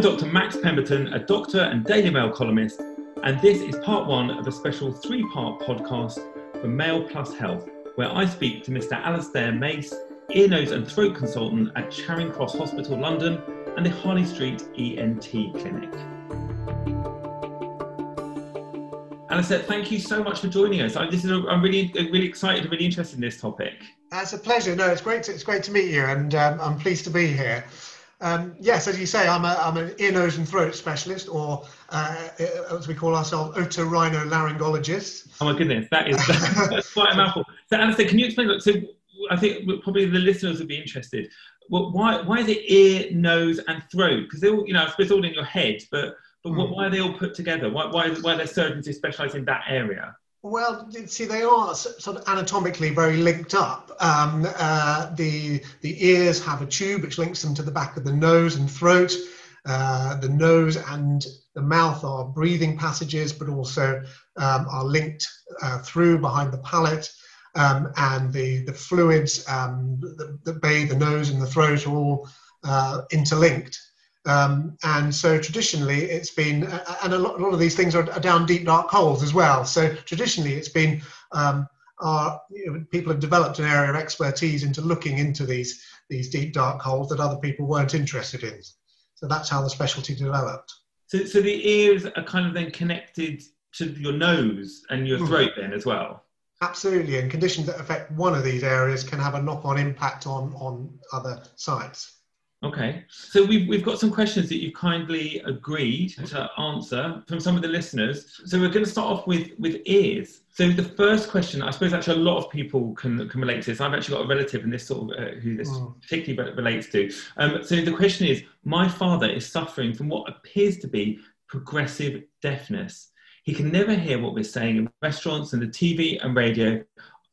I'm Dr. Max Pemberton, a doctor and Daily Mail columnist, and this is part one of a special three part podcast for Mail Plus Health, where I speak to Mr. Alastair Mace, ear, nose, and throat consultant at Charing Cross Hospital, London, and the Harley Street ENT Clinic. Alastair, thank you so much for joining us. I, this is a, I'm really, really excited and really interested in this topic. It's a pleasure. No, it's great. To, it's great to meet you, and um, I'm pleased to be here. Um, yes, as you say, I'm, a, I'm an ear, nose, and throat specialist, or uh, as we call ourselves, otorhinolaryngologists. Oh my goodness, that is that's quite a mouthful. So, Alastair, can you explain? that? So, I think probably the listeners would be interested. Well, why why is it ear, nose, and throat? Because they all, you know, I suppose all in your head, but but mm. why are they all put together? Why why why are there surgeons who specialise in that area? Well, see, they are sort of anatomically very linked up. Um, uh, the the ears have a tube which links them to the back of the nose and throat. Uh, the nose and the mouth are breathing passages, but also um, are linked uh, through behind the palate. Um, and the the fluids that, that, bathe the nose and the throat are all uh, interlinked. Um, and so traditionally it's been, and a lot, a lot of these things are, are, down deep dark holes as well. So traditionally it's been, um, our, you know, people have developed an area of expertise into looking into these, these deep dark holes that other people weren't interested in. So that's how the specialty developed. So, so the ears are kind of then connected to your nose and your throat then as well? Absolutely, and conditions that affect one of these areas can have a knock-on impact on, on other sites. Okay, so we've, we've got some questions that you've kindly agreed to answer from some of the listeners. So we're going to start off with, with ears. So the first question, I suppose actually a lot of people can, can relate to this. I've actually got a relative in this sort of uh, who this mm. particularly relates to. Um, so the question is, my father is suffering from what appears to be progressive deafness. He can never hear what we're saying in restaurants and the TV and radio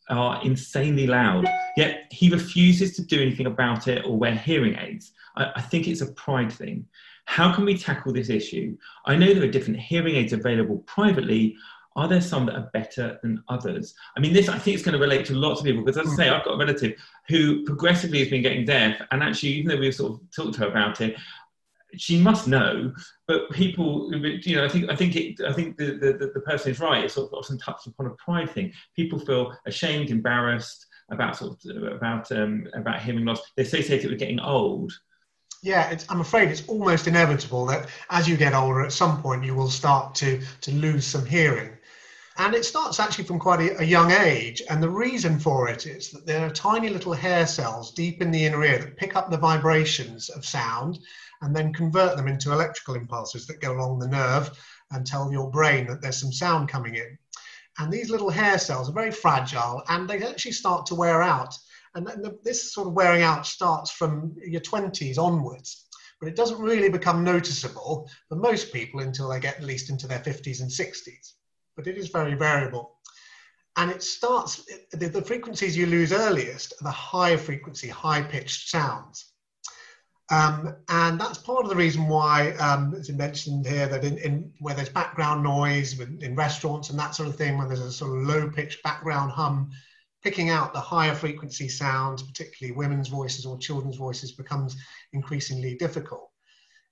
are insanely loud, yet he refuses to do anything about it or wear hearing aids. I, I, think it's a pride thing. How can we tackle this issue? I know there are different hearing aids available privately. Are there some that are better than others? I mean, this I think is going to relate to lots of people because, as I say, I've got a relative who progressively has been getting deaf, and actually, even though we've sort of talked to her about it, she must know, but people, you know, I think, I think, it, I think the, the, the person is right. It's sort of often touched upon a pride thing. People feel ashamed, embarrassed about sort of about um, about hearing loss. They associate it with getting old. Yeah, I'm afraid it's almost inevitable that as you get older, at some point you will start to to lose some hearing. And it starts actually from quite a, a, young age. And the reason for it is that there are tiny little hair cells deep in the inner ear that pick up the vibrations of sound and then convert them into electrical impulses that go along the nerve and tell your brain that there's some sound coming in. And these little hair cells are very fragile and they actually start to wear out. And this sort of wearing out starts from your 20s onwards. But it doesn't really become noticeable for most people until they get at least into their 50s and 60s. But it is very variable. And it starts, the, the frequencies you lose earliest are the high frequency, high pitched sounds. Um, and that's part of the reason why um, it's mentioned here that in, in, where there's background noise in restaurants and that sort of thing, when there's a sort of low pitched background hum, picking out the higher frequency sounds, particularly women's voices or children's voices, becomes increasingly difficult.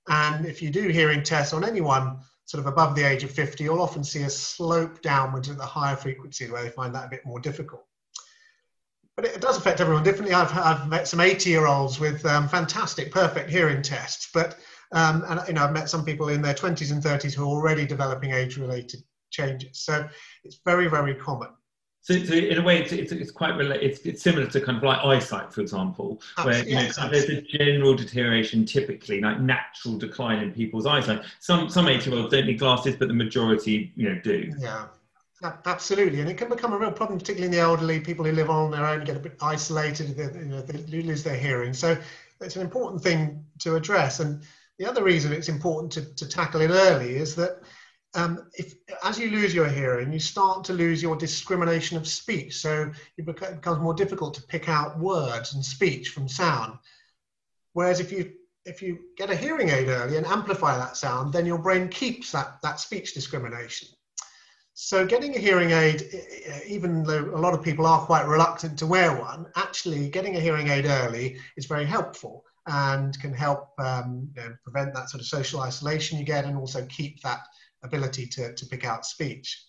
And if you do hearing tests on anyone sort of above the age of 50, you'll often see a slope downwards at the higher frequency where they find that a bit more difficult but it does affect everyone differently. I've, I've met some 80 year olds with um, fantastic, perfect hearing tests, but um, and you know I've met some people in their 20s and 30s who are already developing age-related changes. So it's very, very common. So, so in a way, it's, it's, it's quite it's, it's similar to kind of like eyesight, for example, where you know there's a general deterioration, typically like natural decline in people's eyesight. Some some 80 year olds don't need glasses, but the majority, you know, do. Yeah. Absolutely, and it can become a real problem, particularly in the elderly, people who live on their own, get a bit isolated, they, you know, they lose their hearing. So it's an important thing to address. And the other reason it's important to, to tackle it early is that um, if as you lose your hearing, you start to lose your discrimination of speech. So it becomes more difficult to pick out words and speech from sound. Whereas if you if you get a hearing aid early and amplify that sound, then your brain keeps that, that speech discrimination. So getting a hearing aid, even though a lot of people are quite reluctant to wear one, actually getting a hearing aid early is very helpful. and can help um, you know, prevent that sort of social isolation you get and also keep that ability to, to pick out speech.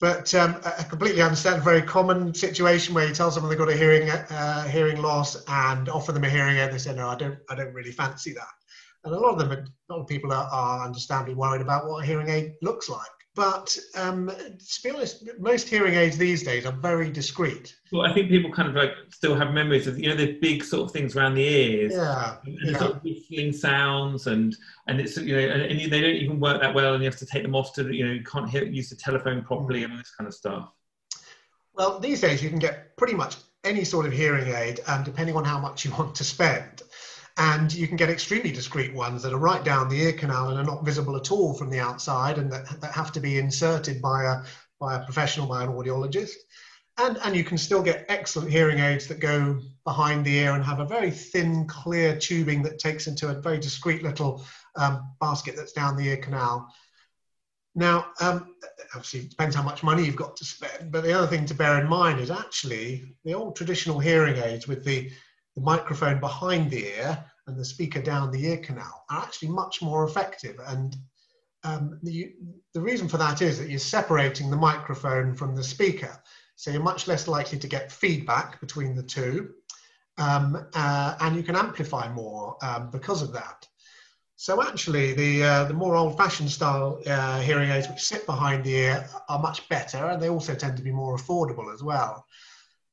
But um, I completely understand a very common situation where you tell someone they've got a hearing uh, hearing loss and offer them a hearing aid. They say, "No, I don't. I don't really fancy that." And a lot of them, a lot of people are, are understandably worried about what a hearing aid looks like. But um, to be honest, most hearing aids these days are very discreet. Well, I think people kind of like still have memories of you know the big sort of things around the ears, yeah, and yeah. sort of whistling sounds, and and it's you know and, and, they don't even work that well, and you have to take them off to you know you can't hear, use the telephone properly mm. and all this kind of stuff. Well, these days you can get pretty much any sort of hearing aid, um, depending on how much you want to spend. And you can get extremely discreet ones that are right down the ear canal and are not visible at all from the outside and that, that have to be inserted by a, by a professional, by an audiologist. And, and you can still get excellent hearing aids that go behind the ear and have a very thin, clear tubing that takes into a very discreet little um, basket that's down the ear canal. Now, um, obviously, it depends how much money you've got to spend, but the other thing to bear in mind is actually the old traditional hearing aids with the the microphone behind the ear and the speaker down the ear canal are actually much more effective. And um, the, the reason for that is that you're separating the microphone from the speaker. So you're much less likely to get feedback between the two. Um, uh, and you can amplify more um, because of that. So actually, the uh, the more old-fashioned style uh, hearing aids, which sit behind the ear, are much better, and they also tend to be more affordable as well.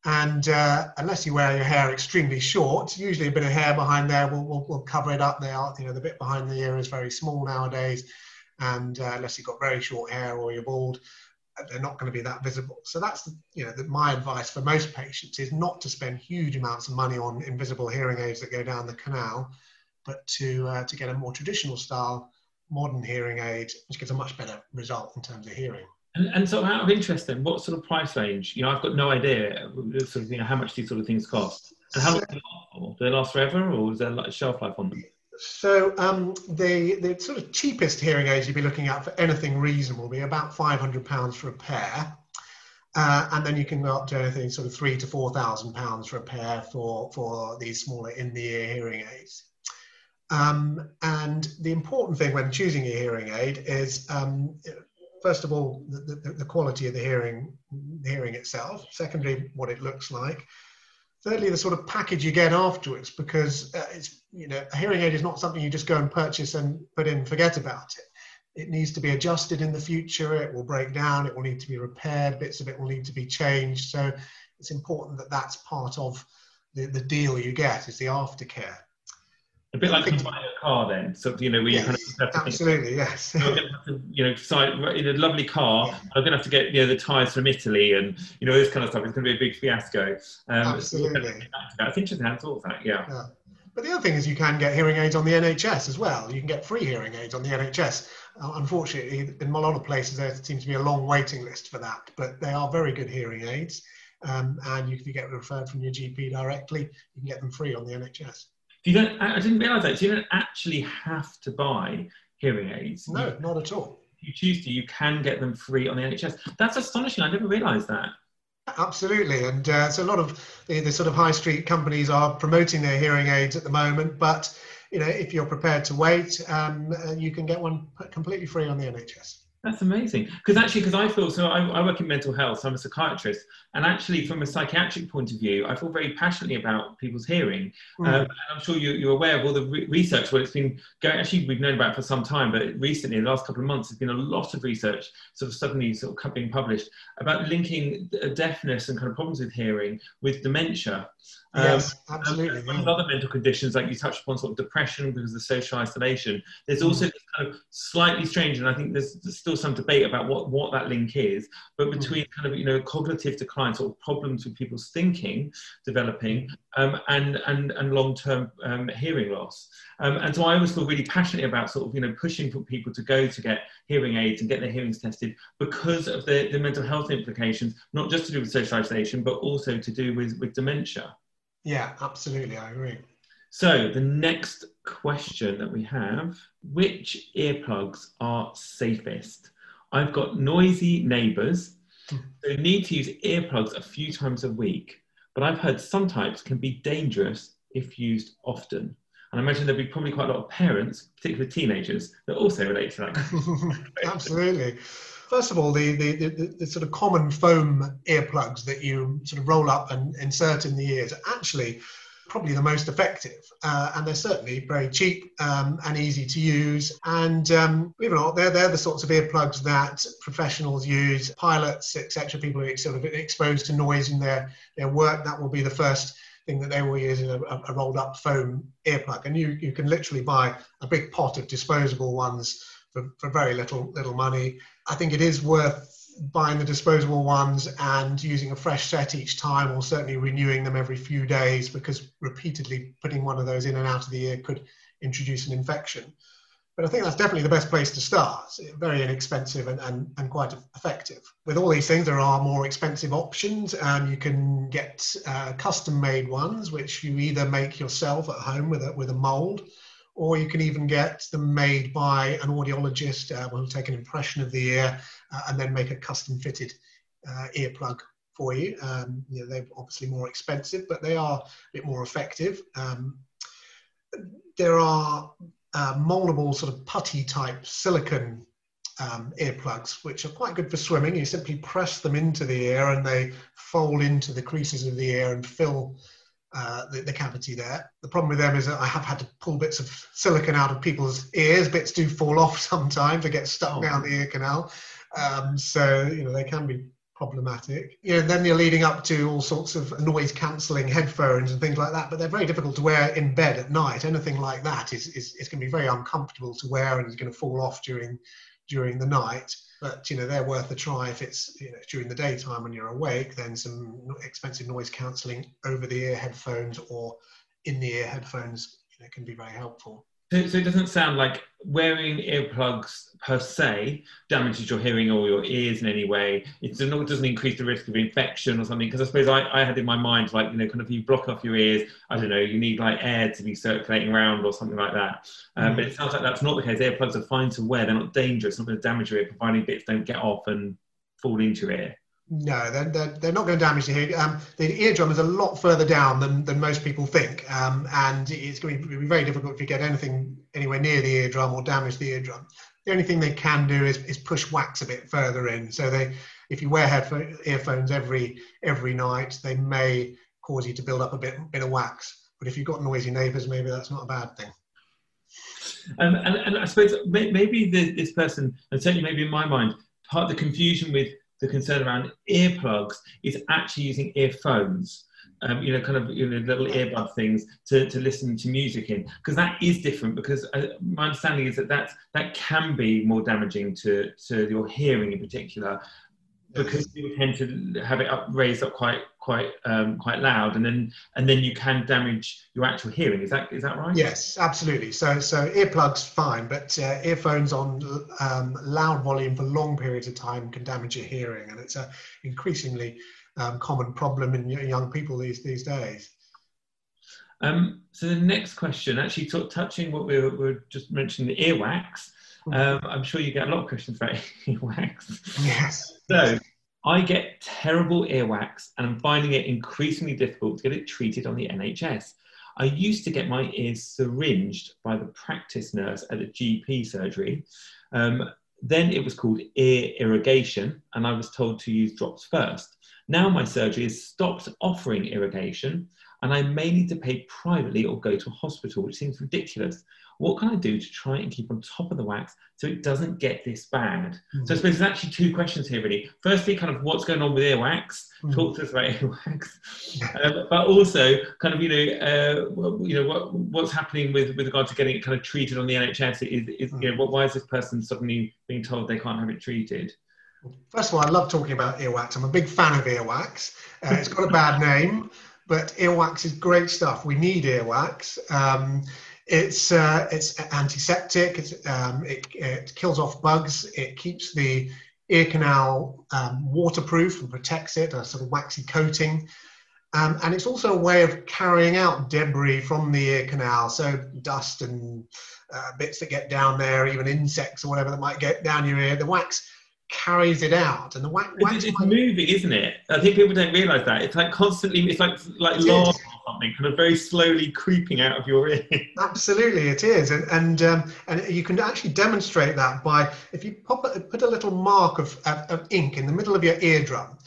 And uh, unless you wear your hair extremely short, usually a bit of hair behind there will, will, will cover it up. They are, you know, the bit behind the ear is very small nowadays. And uh, unless you've got very short hair or you're bald, uh, they're not going to be that visible. So that's, you know, the, my advice for most patients is not to spend huge amounts of money on invisible hearing aids that go down the canal, but to, uh, to get a more traditional style modern hearing aid, which gives a much better result in terms of hearing. And, and so, out of interest, then, what sort of price range? You know, I've got no idea sort of, you know, how much these sort of things cost, and how long do they last? Do they last forever, or is there like a shelf life on them? So um, the the sort of cheapest hearing aids you'd be looking at for anything reasonable will be about five hundred pounds for a pair, uh, and then you can go up to anything sort of three to four thousand pounds for a pair for for these smaller in the ear hearing aids. Um, and the important thing when choosing a hearing aid is um, first of all, the, the, the, quality of the hearing, the hearing itself. Secondly, what it looks like. Thirdly, the sort of package you get afterwards, because uh, it's you know a hearing aid is not something you just go and purchase and put in and forget about it. It needs to be adjusted in the future. It will break down. It will need to be repaired. Bits of it will need to be changed. So it's important that that's part of the, the deal you get is the aftercare. A bit like buying a car, then. So you know, where yes, you kind of have to absolutely yes. I'm going to have to, you know, decide in a lovely car. Yeah. I'm going to have to get you know the tyres from Italy and you know this kind of stuff. It's going to be a big fiasco. Um, absolutely. So That's interesting. I thought of that. Yeah. yeah. But the other thing is you can get hearing aids on the NHS as well. You can get free hearing aids on the NHS. Uh, unfortunately, in a lot of places there seems to be a long waiting list for that, but they are very good hearing aids. Um, and if you get referred from your GP directly, you can get them free on the NHS. You don't. I didn't realise that. So you don't actually have to buy hearing aids. No, you, not at all. If you choose to, you can get them free on the NHS. That's astonishing. I never realised that. Absolutely, and uh, so a lot of the, the, sort of high street companies are promoting their hearing aids at the moment. But you know, if you're prepared to wait, um, uh, you can get one completely free on the NHS. That's amazing. Because actually, because I feel so, I, I, work in mental health. So I'm a psychiatrist, and actually, from a psychiatric point of view, I feel very passionately about people's hearing. Mm. Um, and I'm sure you, are aware of all the re- research. Well, it's been going. Actually, we've known about for some time, but recently, in the last couple of months, there's been a lot of research, sort of suddenly, sort of being published about linking deafness and kind of problems with hearing with dementia. Um, yes, absolutely. Um, other mental conditions, like you touched upon, sort of depression because of social isolation. There's also mm. this kind of slightly strange, and I think there's, there's, still some debate about what, what that link is. But mm. between mm. kind of you know cognitive decline, sort of problems with people's thinking developing, um, and and and long-term um, hearing loss. Um, and so I always feel really passionate about sort of you know pushing for people to go to get hearing aids and get their hearings tested because of the, the mental health implications, not just to do with social isolation, but also to do with with dementia. Yeah, absolutely. I agree. So the next question that we have, which earplugs are safest? I've got noisy neighbours, hmm. so need to use earplugs a few times a week, but I've heard some types can be dangerous if used often? And I imagine there'd be probably quite a lot of parents, particularly teenagers, that also relate to that. Absolutely. First of all, the, the, the, the, sort of common foam earplugs that you sort of roll up and insert in the ears are actually probably the most effective. Uh, and they're certainly very cheap um, and easy to use. And um, believe it or not, they're, they're the sorts of earplugs that professionals use, pilots, etc. People who are sort of exposed to noise in their, their work. That will be the first thing that they will use in a, a rolled up foam earplug. And you, you can literally buy a big pot of disposable ones for, for very little little money. I think it is worth buying the disposable ones and using a fresh set each time or certainly renewing them every few days because repeatedly putting one of those in and out of the ear could introduce an infection. But I think that's definitely the best place to start. Very inexpensive and, and, and quite effective. With all these things, there are more expensive options. Um, you can get uh, custom made ones, which you either make yourself at home with a, with a mold, or you can even get them made by an audiologist uh, who'll take an impression of the ear uh, and then make a custom fitted uh, earplug for you. Um, you know, they're obviously more expensive, but they are a bit more effective. Um, there are uh, moldable sort of putty type silicon um, earplugs, which are quite good for swimming. You simply press them into the ear and they fold into the creases of the ear and fill uh, the, the, cavity there. The problem with them is that I have had to pull bits of silicon out of people's ears. Bits do fall off sometimes. They get stuck oh. down the ear canal. Um, so, you know, they can be problematic. You know, then you're leading up to all sorts of noise cancelling headphones and things like that, but they're very difficult to wear in bed at night. Anything like that is, is, is going to be very uncomfortable to wear and is going to fall off during during the night. But you know, they're worth a try if it's you know during the daytime when you're awake. Then some expensive noise cancelling over the ear headphones or in the ear headphones you know, can be very helpful. So, so, it doesn't sound like wearing earplugs per se damages your hearing or your ears in any way. It doesn't, increase the risk of infection or something. Because I suppose I, I, had in my mind, like, you know, kind of you block off your ears, I don't know, you need like air to be circulating around or something like that. Um, mm. But it sounds like that's not the case. Earplugs are fine to wear, they're not dangerous, not going to damage your ear, providing bits don't get off and fall into your ear. No, they're, they're, they're, not going to damage the ear. Um, the eardrum is a lot further down than, than most people think, um, and it's going to be very difficult if you get anything anywhere near the eardrum or damage the eardrum. The only thing they can do is, is push wax a bit further in. So they, if you wear headphone, earphones every every night, they may cause you to build up a bit bit of wax. But if you've got noisy neighbours, maybe that's not a bad thing. Um, and, and I suppose maybe this person, and certainly maybe in my mind, part of the confusion with the concern around earplugs is actually using earphones. Um, you know, kind of you know, little earbud things to, to listen to music in, because that is different. Because uh, my understanding is that that that can be more damaging to to your hearing in particular, because you tend to have it up raised up quite quite um, quite loud, and then and then you can damage your actual hearing. Is that is that right? Yes, absolutely. So so earplugs fine, but uh, earphones on um, loud volume for long periods of time can damage your hearing, and it's a increasingly um, common problem in young people these these days. Um, so the next question, actually, t- touching what we were, we were just mentioning, the earwax. Hmm. Um, I'm sure you get a lot of questions about earwax. Yes. So I get terrible earwax and I'm finding it increasingly difficult to get it treated on the NHS. I used to get my ears syringed by the practice nurse at a GP surgery. Um, then it was called ear irrigation, and I was told to use drops first. Now my surgery has stopped offering irrigation, and I may need to pay privately or go to a hospital, which seems ridiculous what can I do to try and keep on top of the wax so it doesn't get this bad? Mm-hmm. So I suppose there's actually two questions here, really. Firstly, kind of what's going on with earwax. Mm-hmm. Talk to us about earwax, um, but also kind of you know uh, you know what what's happening with with regard to getting it kind of treated on the NHS. Is, is mm-hmm. you know why is this person suddenly being told they can't have it treated? First of all, I love talking about earwax. I'm a big fan of earwax. Uh, it's got a bad name, but earwax is great stuff. We need earwax. Um, it's uh, it's antiseptic. It's, um, it, it, kills off bugs. It keeps the ear canal um, waterproof and protects it, a sort of waxy coating. Um, and it's also a way of carrying out debris from the ear canal, so dust and uh, bits that get down there, even insects or whatever that might get down your ear. The wax carries it out, and the wax. wax it's, it's moving, isn't it? I think people don't realise that it's like constantly. It's like like lava something kind of very slowly creeping out of your ear. Absolutely, it is, and and um, and you can actually demonstrate that by if you pop a, put a little mark of, of, of ink in the middle of your eardrum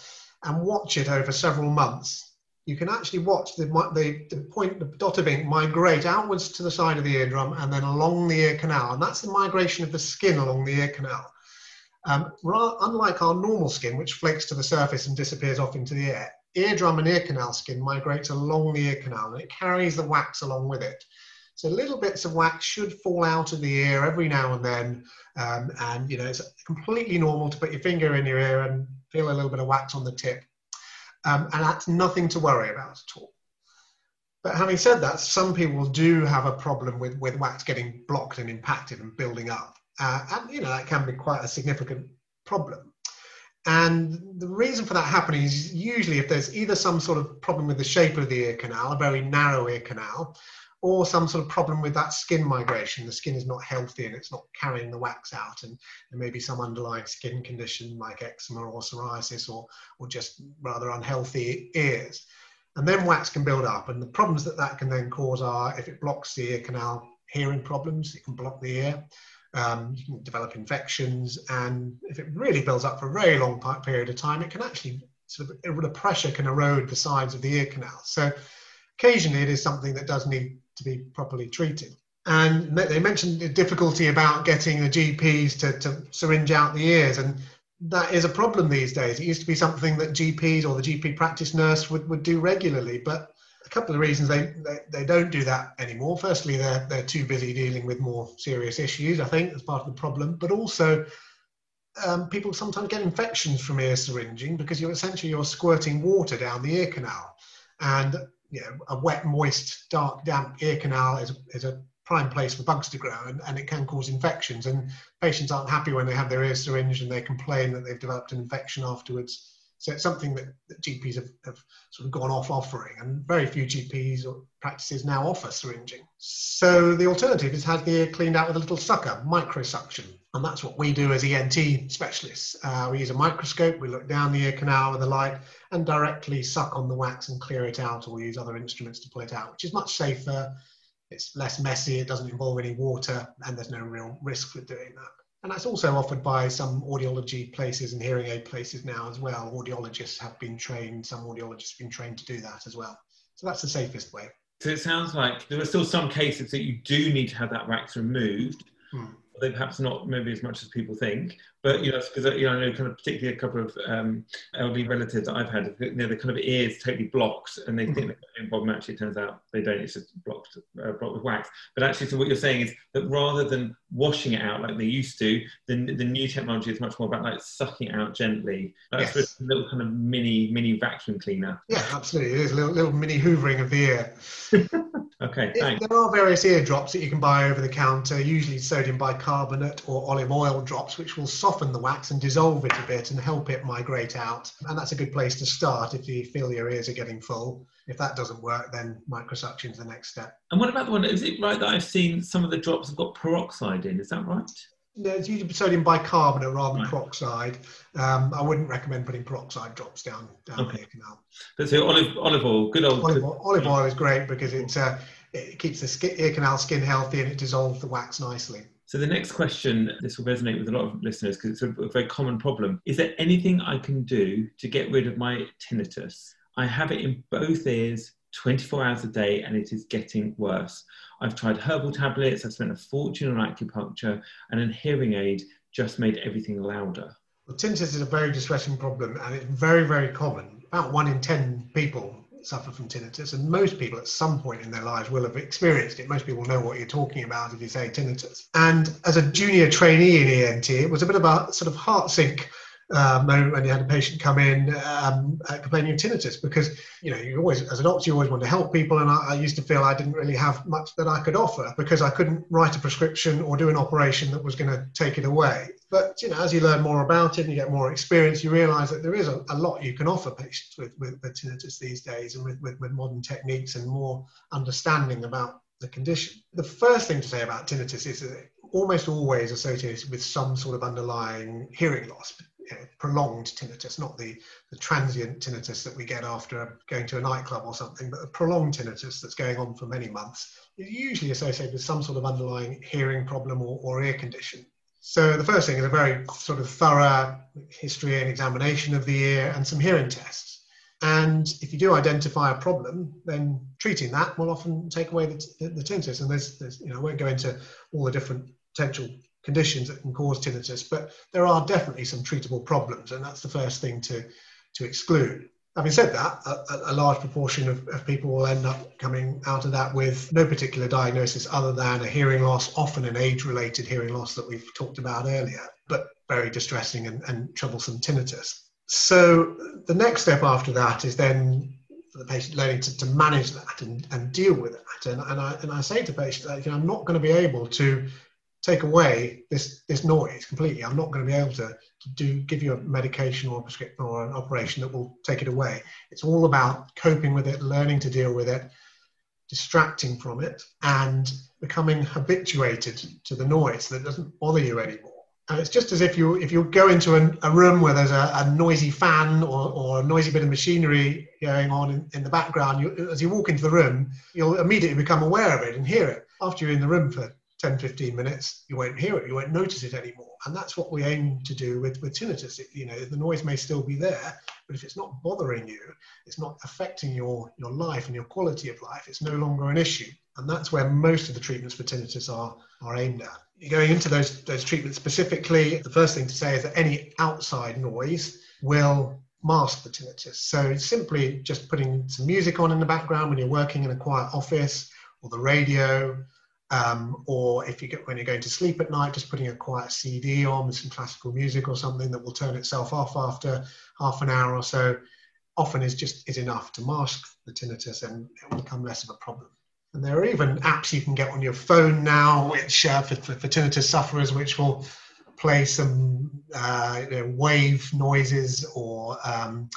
and watch it over several months. You can actually watch the, the, the point, the dot of ink migrate outwards to the side of the eardrum and then along the ear canal. And that's the migration of the skin along the ear canal. Um, unlike our normal skin, which flakes to the surface and disappears off into the air, eardrum and ear canal skin migrates along the ear canal and it carries the wax along with it. So little bits of wax should fall out of the ear every now and then. Um, and you know, it's completely normal to put your finger in your ear and feel a little bit of wax on the tip. Um, and that's nothing to worry about at all. But having said that, some people do have a problem with, with wax getting blocked and impacted and building up. Uh, and you know that can be quite a significant problem. And the reason for that happening is usually if there's either some sort of problem with the shape of the ear canal, a very narrow ear canal, or some sort of problem with that skin migration. The skin is not healthy and it's not carrying the wax out, and there may be some underlying skin condition like eczema or psoriasis or, or just rather unhealthy ears. And then wax can build up, and the problems that that can then cause are if it blocks the ear canal, hearing problems, it can block the ear. Um, you can develop infections, and if it really builds up for a very long period of time, it can actually sort of the pressure can erode the sides of the ear canal. So occasionally, it is something that does need to be properly treated. And they mentioned the difficulty about getting the GPs to, to syringe out the ears, and that is a problem these days. It used to be something that GPs or the GP practice nurse would, would do regularly, but couple of reasons they, they, they, don't do that anymore. Firstly, they're, they're too busy dealing with more serious issues, I think, as part of the problem. But also, um, people sometimes get infections from ear syringing because you're essentially you're squirting water down the ear canal. And you know, a wet, moist, dark, damp ear canal is, is a prime place for bugs to grow and, and it can cause infections. And patients aren't happy when they have their ear syringed and they complain that they've developed an infection afterwards. So it's something that, that GPs have, have, sort of gone off offering, and very few GPs or practices now offer syringing. So the alternative is have the ear cleaned out with a little sucker, microsuction. And that's what we do as ENT specialists. Uh, we use a microscope, we look down the ear canal with a light and directly suck on the wax and clear it out, or we use other instruments to pull it out, which is much safer. It's less messy, it doesn't involve any water, and there's no real risk for doing that. And that's also offered by some audiology places and hearing aid places now as well. Audiologists have been trained, some audiologists have been trained to do that as well. So that's the safest way. So it sounds like there are still some cases that you do need to have that wax removed. Hmm they perhaps not maybe as much as people think. But you know, because you know, I know kind of particularly a couple of um, elderly relatives that I've had, you know, the kind of ears totally blocked, and they think mm-hmm. they're problem. Actually, it turns out they don't. It's just blocked, uh, blocked with wax. But actually, so what you're saying is that rather than washing it out like they used to, the, the new technology is much more about like sucking it out gently. That's yes. a little kind of mini mini vacuum cleaner. Yeah, absolutely. It is a little, little mini hoovering of the ear. okay, thanks. There are various ear drops that you can buy over the counter, usually sodium bicarbonate or olive oil drops, which will soften the wax and dissolve it a bit and help it migrate out. And that's a good place to start if you feel your ears are getting full. If that doesn't work, then microsuction is the next step. And what about the one? Is it right that I've seen some of the drops have got peroxide in? Is that right? No, it's usually sodium bicarbonate rather than right. peroxide. Um, I wouldn't recommend putting peroxide drops down down okay. the canal. But so olive olive oil, good old olive oil, olive oil is great because it uh, it keeps the skin, ear canal skin healthy and it dissolves the wax nicely. So the next question, this will resonate with a lot of listeners because it's a, very common problem. Is there anything I can do to get rid of my tinnitus? I have it in both ears 24 hours a day and it is getting worse. I've tried herbal tablets, I've spent a fortune on acupuncture, and a hearing aid just made everything louder. Well, tinnitus is a very distressing problem and it's very, very common. About one in 10 people suffer from tinnitus, and most people at some point in their lives will have experienced it. Most people know what you're talking about if you say tinnitus. And as a junior trainee in ENT, it was a bit of a sort of heart sink uh, moment when you had a patient come in um, complaining of tinnitus because you know you always as a doctor you always want to help people and I, I, used to feel I didn't really have much that I could offer because I couldn't write a prescription or do an operation that was going to take it away. But you know as you learn more about it and you get more experience you realize that there is a, a lot you can offer patients with, with, with tinnitus these days and with, with, with modern techniques and more understanding about the condition. The first thing to say about tinnitus is that it almost always associated with some sort of underlying hearing loss you know, prolonged tinnitus, not the, the transient tinnitus that we get after going to a nightclub or something, but a prolonged tinnitus that's going on for many months is usually associated with some sort of underlying hearing problem or, or ear condition. So the first thing is a very sort of thorough history and examination of the ear and some hearing tests. And if you do identify a problem, then treating that will often take away the, the, tinnitus. And there's, there's, you know, I won't go into all the different potential conditions that can cause tinnitus, but there are definitely some treatable problems, and that's the first thing to, to exclude. Having said that, a, a large proportion of, of, people will end up coming out of that with no particular diagnosis other than a hearing loss, often an age related hearing loss that we've talked about earlier, but very distressing and, and troublesome tinnitus. So the next step after that is then for the patient learning to, to manage that and, and deal with that. And, and, I, and I say to patients, you know, I'm not going to be able to take away this this noise completely. I'm not going to be able to, do give you a medication or a prescription or an operation that will take it away. It's all about coping with it, learning to deal with it, distracting from it, and becoming habituated to the noise that doesn't bother you anymore. And it's just as if you if you go into a, a room where there's a, a, noisy fan or, or a noisy bit of machinery going on in, in the background, you, as you walk into the room, you'll immediately become aware of it and hear it. After you're in the room for 10, 15 minutes, you won't hear it, you won't notice it anymore. And that's what we aim to do with, with tinnitus. It, you know, the noise may still be there, but if it's not bothering you, it's not affecting your, your life and your quality of life, it's no longer an issue. And that's where most of the treatments for tinnitus are, are aimed at. Going into those, those treatments specifically, the first thing to say is that any outside noise will mask the tinnitus. So simply just putting some music on in the background when you're working in a quiet office or the radio um, or if you get when you're going to sleep at night, just putting a quiet CD on with some classical music or something that will turn itself off after half an hour or so, often is just is enough to mask the tinnitus and it will become less of a problem. And there are even apps you can get on your phone now, which uh, for, for, for, tinnitus sufferers, which will play some uh, you know, wave noises or um,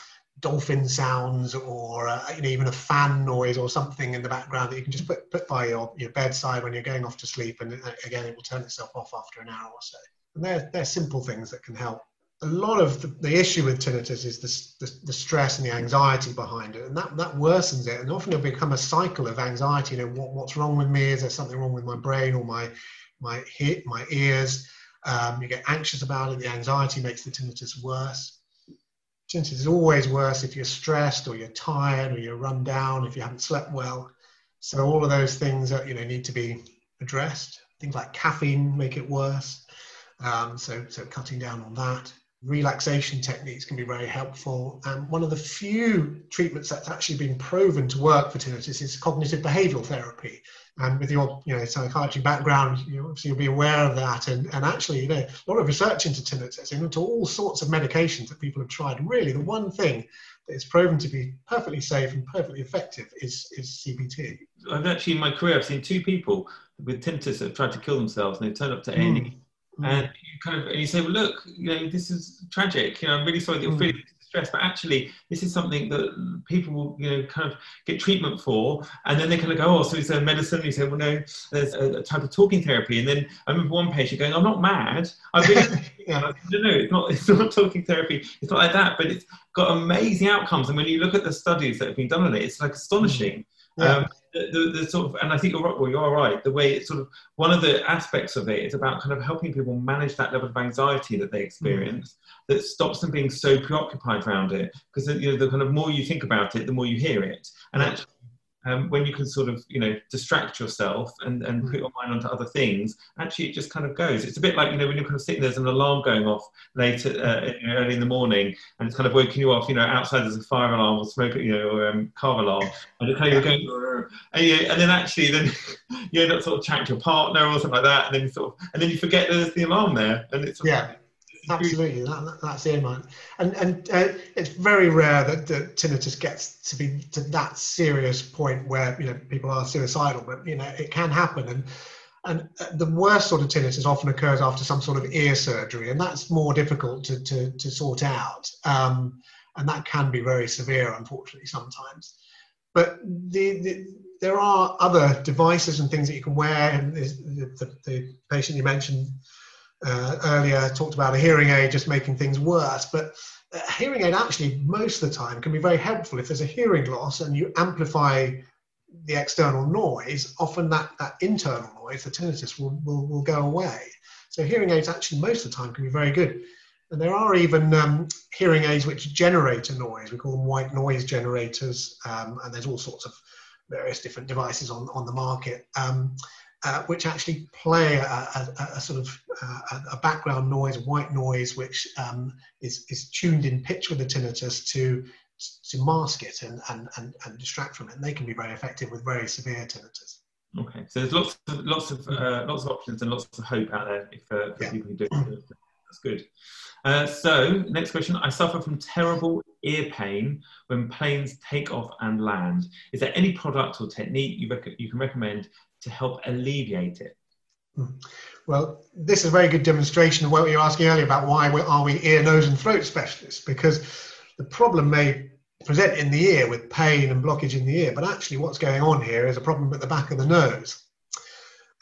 dolphin sounds or uh, you know, even a fan noise or something in the background that you can just put, put by your, your bedside when you're going off to sleep. And uh, again, it will turn itself off after an hour or so. And they're, they're simple things that can help. A lot of the, the issue with tinnitus is the, the, the, stress and the anxiety behind it. And that, that worsens it. And often it'll become a cycle of anxiety. You know, what, what's wrong with me? Is there something wrong with my brain or my, my, hit, my ears? Um, you get anxious about it. The anxiety makes the tinnitus worse Tinnitus is always worse if you're stressed or you're tired or you're run down, if you haven't slept well. So all of those things that, you know, need to be addressed. Things like caffeine make it worse. Um, so, so cutting down on that. Relaxation techniques can be very helpful. And one of the few treatments that's actually been proven to work for tinnitus is cognitive behavioral therapy and with your you know psychiatry background you obviously you'll be aware of that and, and actually you know a lot of research into tinnitus and into all sorts of medications that people have tried and really the one thing that is proven to be perfectly safe and perfectly effective is is CBT. I've actually in my career I've seen two people with tinnitus that have tried to kill themselves and they turned up to mm. Mm. And you kind of and you say well look you know this is tragic you know I'm really sorry that you're mm. feeling stress, but actually this is something that people will, you know, kind of get treatment for, and then they kind of go, oh, so is there medicine? You say, well, no, there's a, a, type of talking therapy, and then I remember one patient going, I'm not mad, I really, yeah. no, no, it's not, it's not talking therapy, it's not like that, but it's got amazing outcomes, and when you look at the studies that have been done on it, it's like astonishing. Mm. Yeah. Um, the, the, sort of, and I think you're right, well, you are right. The way it's sort of one of the aspects of it is about kind of helping people manage that level of anxiety that they experience mm. that stops them being so preoccupied around it. Because you know, the kind of more you think about it, the more you hear it. And actually, um, when you can sort of you know distract yourself and, and put your mind onto other things actually it just kind of goes. It's a bit like you know when you're kind of sitting there's an alarm going off late uh, you know, early in the morning and it's kind of waking you off you know outside there's a fire alarm or smoke you know or um, car alarm and it kind of going and, you, and then actually then you end up sort of chatting to your partner or something like that and then you sort of and then you forget there's the alarm there and it's yeah Absolutely, that, that's the aim. And and uh, it's very rare that, that tinnitus gets to be to that serious point where you know people are suicidal, but you know it can happen. And and uh, the worst sort of tinnitus often occurs after some sort of ear surgery, and that's more difficult to to, to sort out. Um, and that can be very severe, unfortunately, sometimes. But the, the there are other devices and things that you can wear. And the, the, the patient you mentioned uh, earlier talked about a hearing aid just making things worse, but a hearing aid actually most of the time can be very helpful if there's a hearing loss and you amplify the external noise, often that, that internal noise, the tinnitus, will, will, will go away. So hearing aids actually most of the time can be very good. And there are even um, hearing aids which generate a noise. We call them white noise generators. Um, and there's all sorts of various different devices on, on the market, um, uh, which actually play a, a, a sort of uh, a background noise, white noise, which um, is, is tuned in pitch with the tinnitus to to mask it and, and, and, and distract from it. And they can be very effective with very severe tinnitus. Okay, so there's lots of lots of uh, lots of options and lots of hope out there if, uh, for yeah. people who do. That's good. Uh, so next question: I suffer from terrible ear pain when planes take off and land. Is there any product or technique you, rec- you can recommend to help alleviate it? Hmm. Well, this is a very good demonstration of what you were asking earlier about why we, are we ear, nose, and throat specialists? Because the problem may present in the ear with pain and blockage in the ear, but actually what's going on here is a problem at the back of the nose.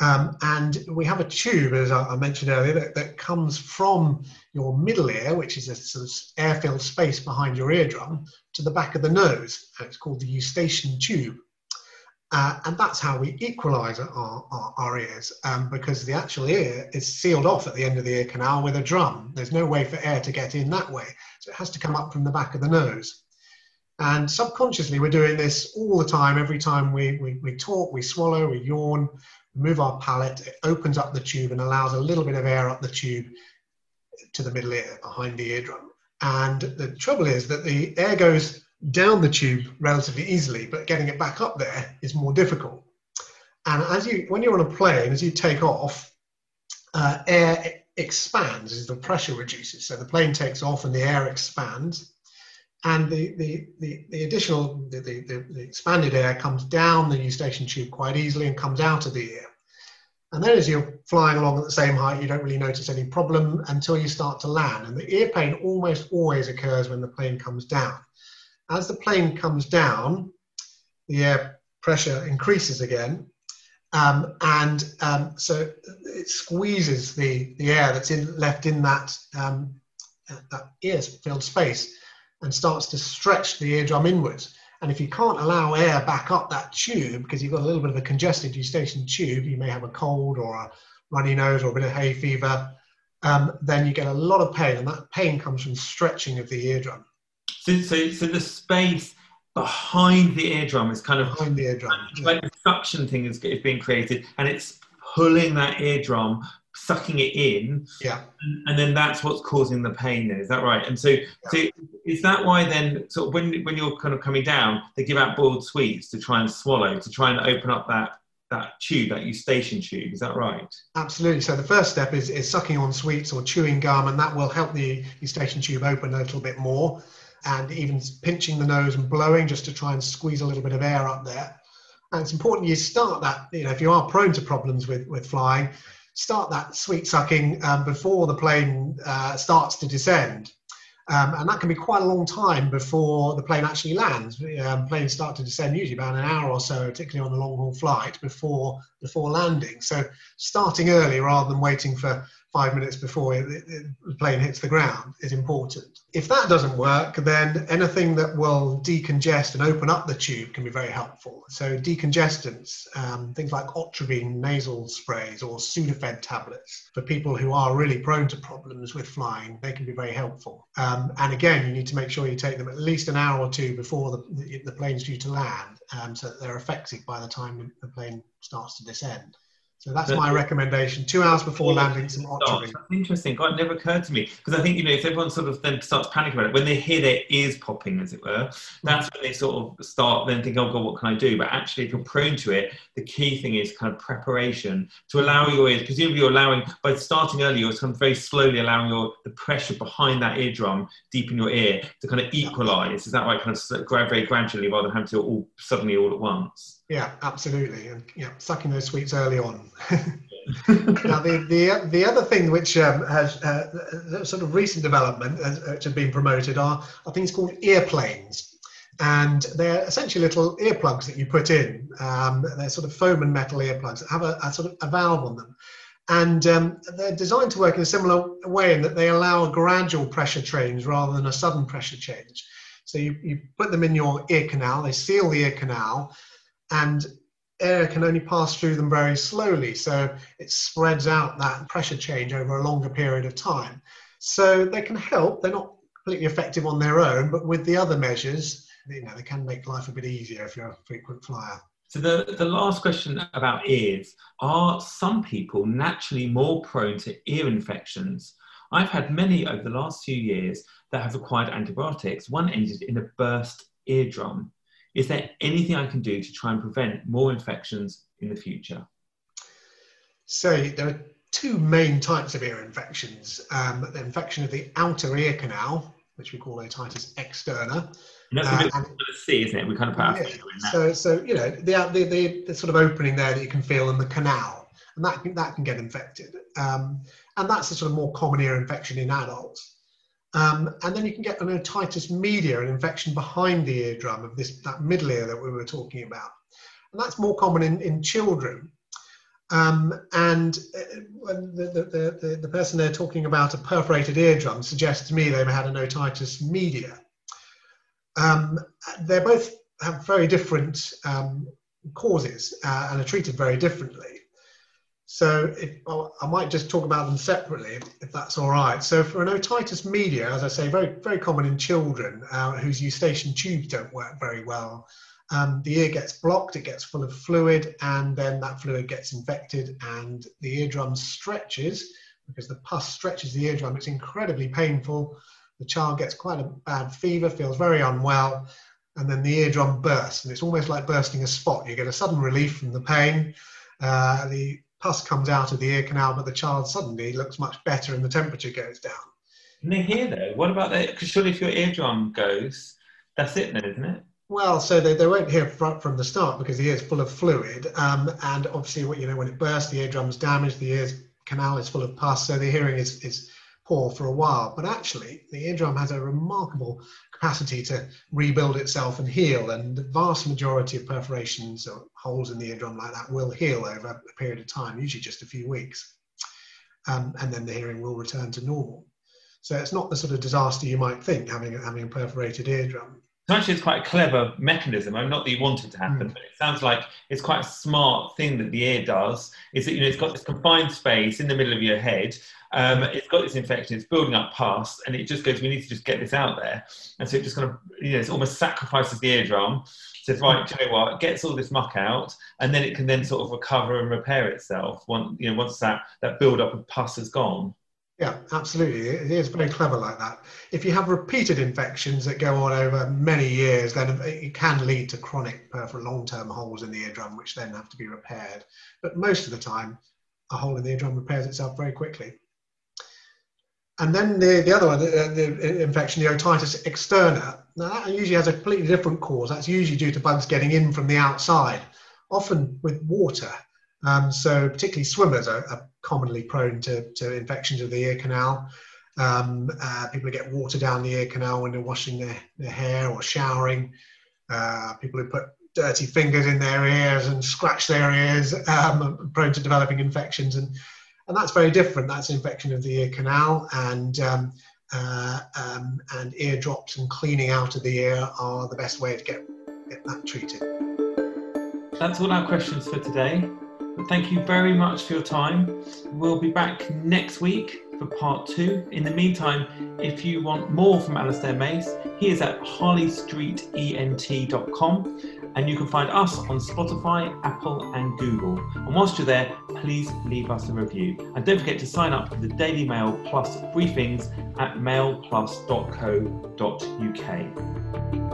Um, and we have a tube, as I, mentioned earlier, that, that, comes from your middle ear, which is a sort of air-filled space behind your eardrum, to the back of the nose. And it's called the eustachian tube. Uh, and that's how we equalize our, our, our ears um, because the actual ear is sealed off at the end of the ear canal with a drum. There's no way for air to get in that way. So it has to come up from the back of the nose. And subconsciously, we're doing this all the time. Every time we, we, we talk, we swallow, we yawn, move our palate, it opens up the tube and allows a little bit of air up the tube to the middle ear behind the eardrum. And the trouble is that the air goes down the tube relatively easily, but getting it back up there is more difficult. And as you, when you're on a plane, as you take off, uh, air expands as the pressure reduces. So the plane takes off and the air expands. And the, the, the, the additional, the, the, the expanded air comes down the eustachian tube quite easily and comes out of the ear. And then as you're flying along at the same height, you don't really notice any problem until you start to land. And the ear pain almost always occurs when the plane comes down as the plane comes down, the air pressure increases again. Um, and um, so it squeezes the, the air that's in, left in that, um, that ear filled space and starts to stretch the eardrum inwards. And if you can't allow air back up that tube because you've got a little bit of a congested eustachian tube, you may have a cold or a runny nose or a bit of hay fever, um, then you get a lot of pain. And that pain comes from stretching of the eardrum. So, so, so the space behind the eardrum is kind of behind the eardrum, like the suction thing is, is being created, and it's pulling that eardrum, sucking it in, yeah, and, and then that's what's causing the pain. Then is that right? And so, yeah. so is that why then, sort of when when you're kind of coming down, they give out boiled sweets to try and swallow, to try and open up that that tube, that eustachian tube. Is that right? Absolutely. So the first step is, is sucking on sweets or chewing gum, and that will help the eustachian tube open a little bit more and even pinching the nose and blowing just to try and squeeze a little bit of air up there. And it's important you start that, you know, if you are prone to problems with, with flying, start that sweet sucking um, before the plane uh, starts to descend. Um, and that can be quite a long time before the plane actually lands. Um, planes start to descend usually about an hour or so, particularly on a long haul flight, before before landing. So starting early rather than waiting for five minutes before the plane hits the ground is important. If that doesn't work, then anything that will decongest and open up the tube can be very helpful. So decongestants, um, things like Otrivine nasal sprays or Sudafed tablets for people who are really prone to problems with flying, they can be very helpful. Um, and again, you need to make sure you take them at least an hour or two before the, the, plane's due to land um, so that they're effective by the time the plane starts to descend. So that's my recommendation. Two hours before landing some. That's interesting. God, it never occurred to me because I think you know if everyone sort of then starts panicking about it when they hear their ears popping, as it were, hmm. that's when they sort of start then think, oh God, what can I do? But actually, if you're prone to it, the key thing is kind of preparation to allow your ears. Presumably, you're allowing by starting early, you're kind of very slowly allowing your the pressure behind that eardrum deep in your ear to kind of equalise. Is that right? Kind of very gradually rather than having to all suddenly all at once. Yeah, absolutely, and yeah, sucking those sweets early on. now, the, the the other thing which um, has uh, sort of recent development uh, which have been promoted are are things called earplanes, and they're essentially little earplugs that you put in. Um, they're sort of foam and metal earplugs that have a, a sort of a valve on them, And um, they're designed to work in a similar way in that they allow a gradual pressure change rather than a sudden pressure change. So you, you put them in your ear canal, they seal the ear canal, and air can only pass through them very slowly. So it spreads out that pressure change over a longer period of time. So they can help. They're not completely effective on their own, but with the other measures, you know, they can make life a bit easier if you're a frequent flyer. So the, the last question about ears, are some people naturally more prone to ear infections? I've had many over the last few years that have required antibiotics. One ended in a burst eardrum. Is there anything I can do to try and prevent more infections in the future? So there are two main types of ear infections. Um, the infection of the outer ear canal, which we call otitis externa. And that's a bit uh, the C, isn't it? We kind of put our yeah, in that. So, so you know, the, the, the, the, sort of opening there that you can feel in the canal, and that can, that can get infected. Um, and that's a sort of more common ear infection in adults. Um, and then you can get an otitis media, an infection behind the eardrum of this that middle ear that we were talking about. And that's more common in, in children. Um, and uh, the, the, the, the, person they're talking about a perforated eardrum suggests to me they've had an otitis media. Um, they both have very different um, causes uh, and are treated very differently. So if, I might just talk about them separately, if that's all right. So for an otitis media, as I say, very very common in children uh, whose eustachian tubes don't work very well. Um, the ear gets blocked, it gets full of fluid, and then that fluid gets infected, and the eardrum stretches because the pus stretches the eardrum. It's incredibly painful. The child gets quite a bad fever, feels very unwell, and then the eardrum bursts, and it's almost like bursting a spot. You get a sudden relief from the pain. Uh, the pus comes out of the ear canal, but the child suddenly looks much better and the temperature goes down. Can they hear though? What about that? Because surely if your eardrum goes, that's it then, isn't it? Well, so they, they won't hear from, from the start because the ear is full of fluid. Um, and obviously, what you know, when it bursts, the eardrum's damaged, the ear's canal is full of pus, so the hearing is, is poor for a while. But actually, the eardrum has a remarkable capacity to rebuild itself and heal. And the vast majority of perforations or holes in the eardrum like that will heal over a period of time, usually just a few weeks. Um, and then the hearing will return to normal. So it's not the sort of disaster you might think having, having a perforated eardrum. So actually, it's quite a clever mechanism. I'm not that you want it to happen, mm. but it sounds like it's quite a smart thing that the ear does. Is that you know it's got this confined space in the middle of your head. Um, it's got this infection. It's building up pus, and it just goes. We need to just get this out there, and so it just kind of you know it almost sacrifices the eardrum. Says right, you know what? Gets all this muck out, and then it can then sort of recover and repair itself. Once you know once that that build up of pus has gone. Yeah, absolutely. It is very clever like that. If you have repeated infections that go on over many years, then it can lead to chronic, for long-term holes in the eardrum, which then have to be repaired. But most of the time, a hole in the eardrum repairs itself very quickly. And then the, the other one, the, the infection, the otitis externa, now that usually has a completely different cause. That's usually due to bugs getting in from the outside, often with water. Um, so particularly swimmers are, are, commonly prone to, to infections of the ear canal. Um, uh, people who get water down the ear canal when they're washing their, their hair or showering. Uh, people who put dirty fingers in their ears and scratch their ears um, prone to developing infections. And, and that's very different. That's infection of the ear canal and um, uh, um, and ear drops and cleaning out of the ear are the best way to get, get that treated. That's all our questions for today. Thank you very much for your time. We'll be back next week for part two. In the meantime, if you want more from Alastair Mace, he is at harleystreetent.com and you can find us on Spotify, Apple, and Google. And whilst you're there, please leave us a review. And don't forget to sign up for the Daily Mail Plus briefings at mailplus.co.uk.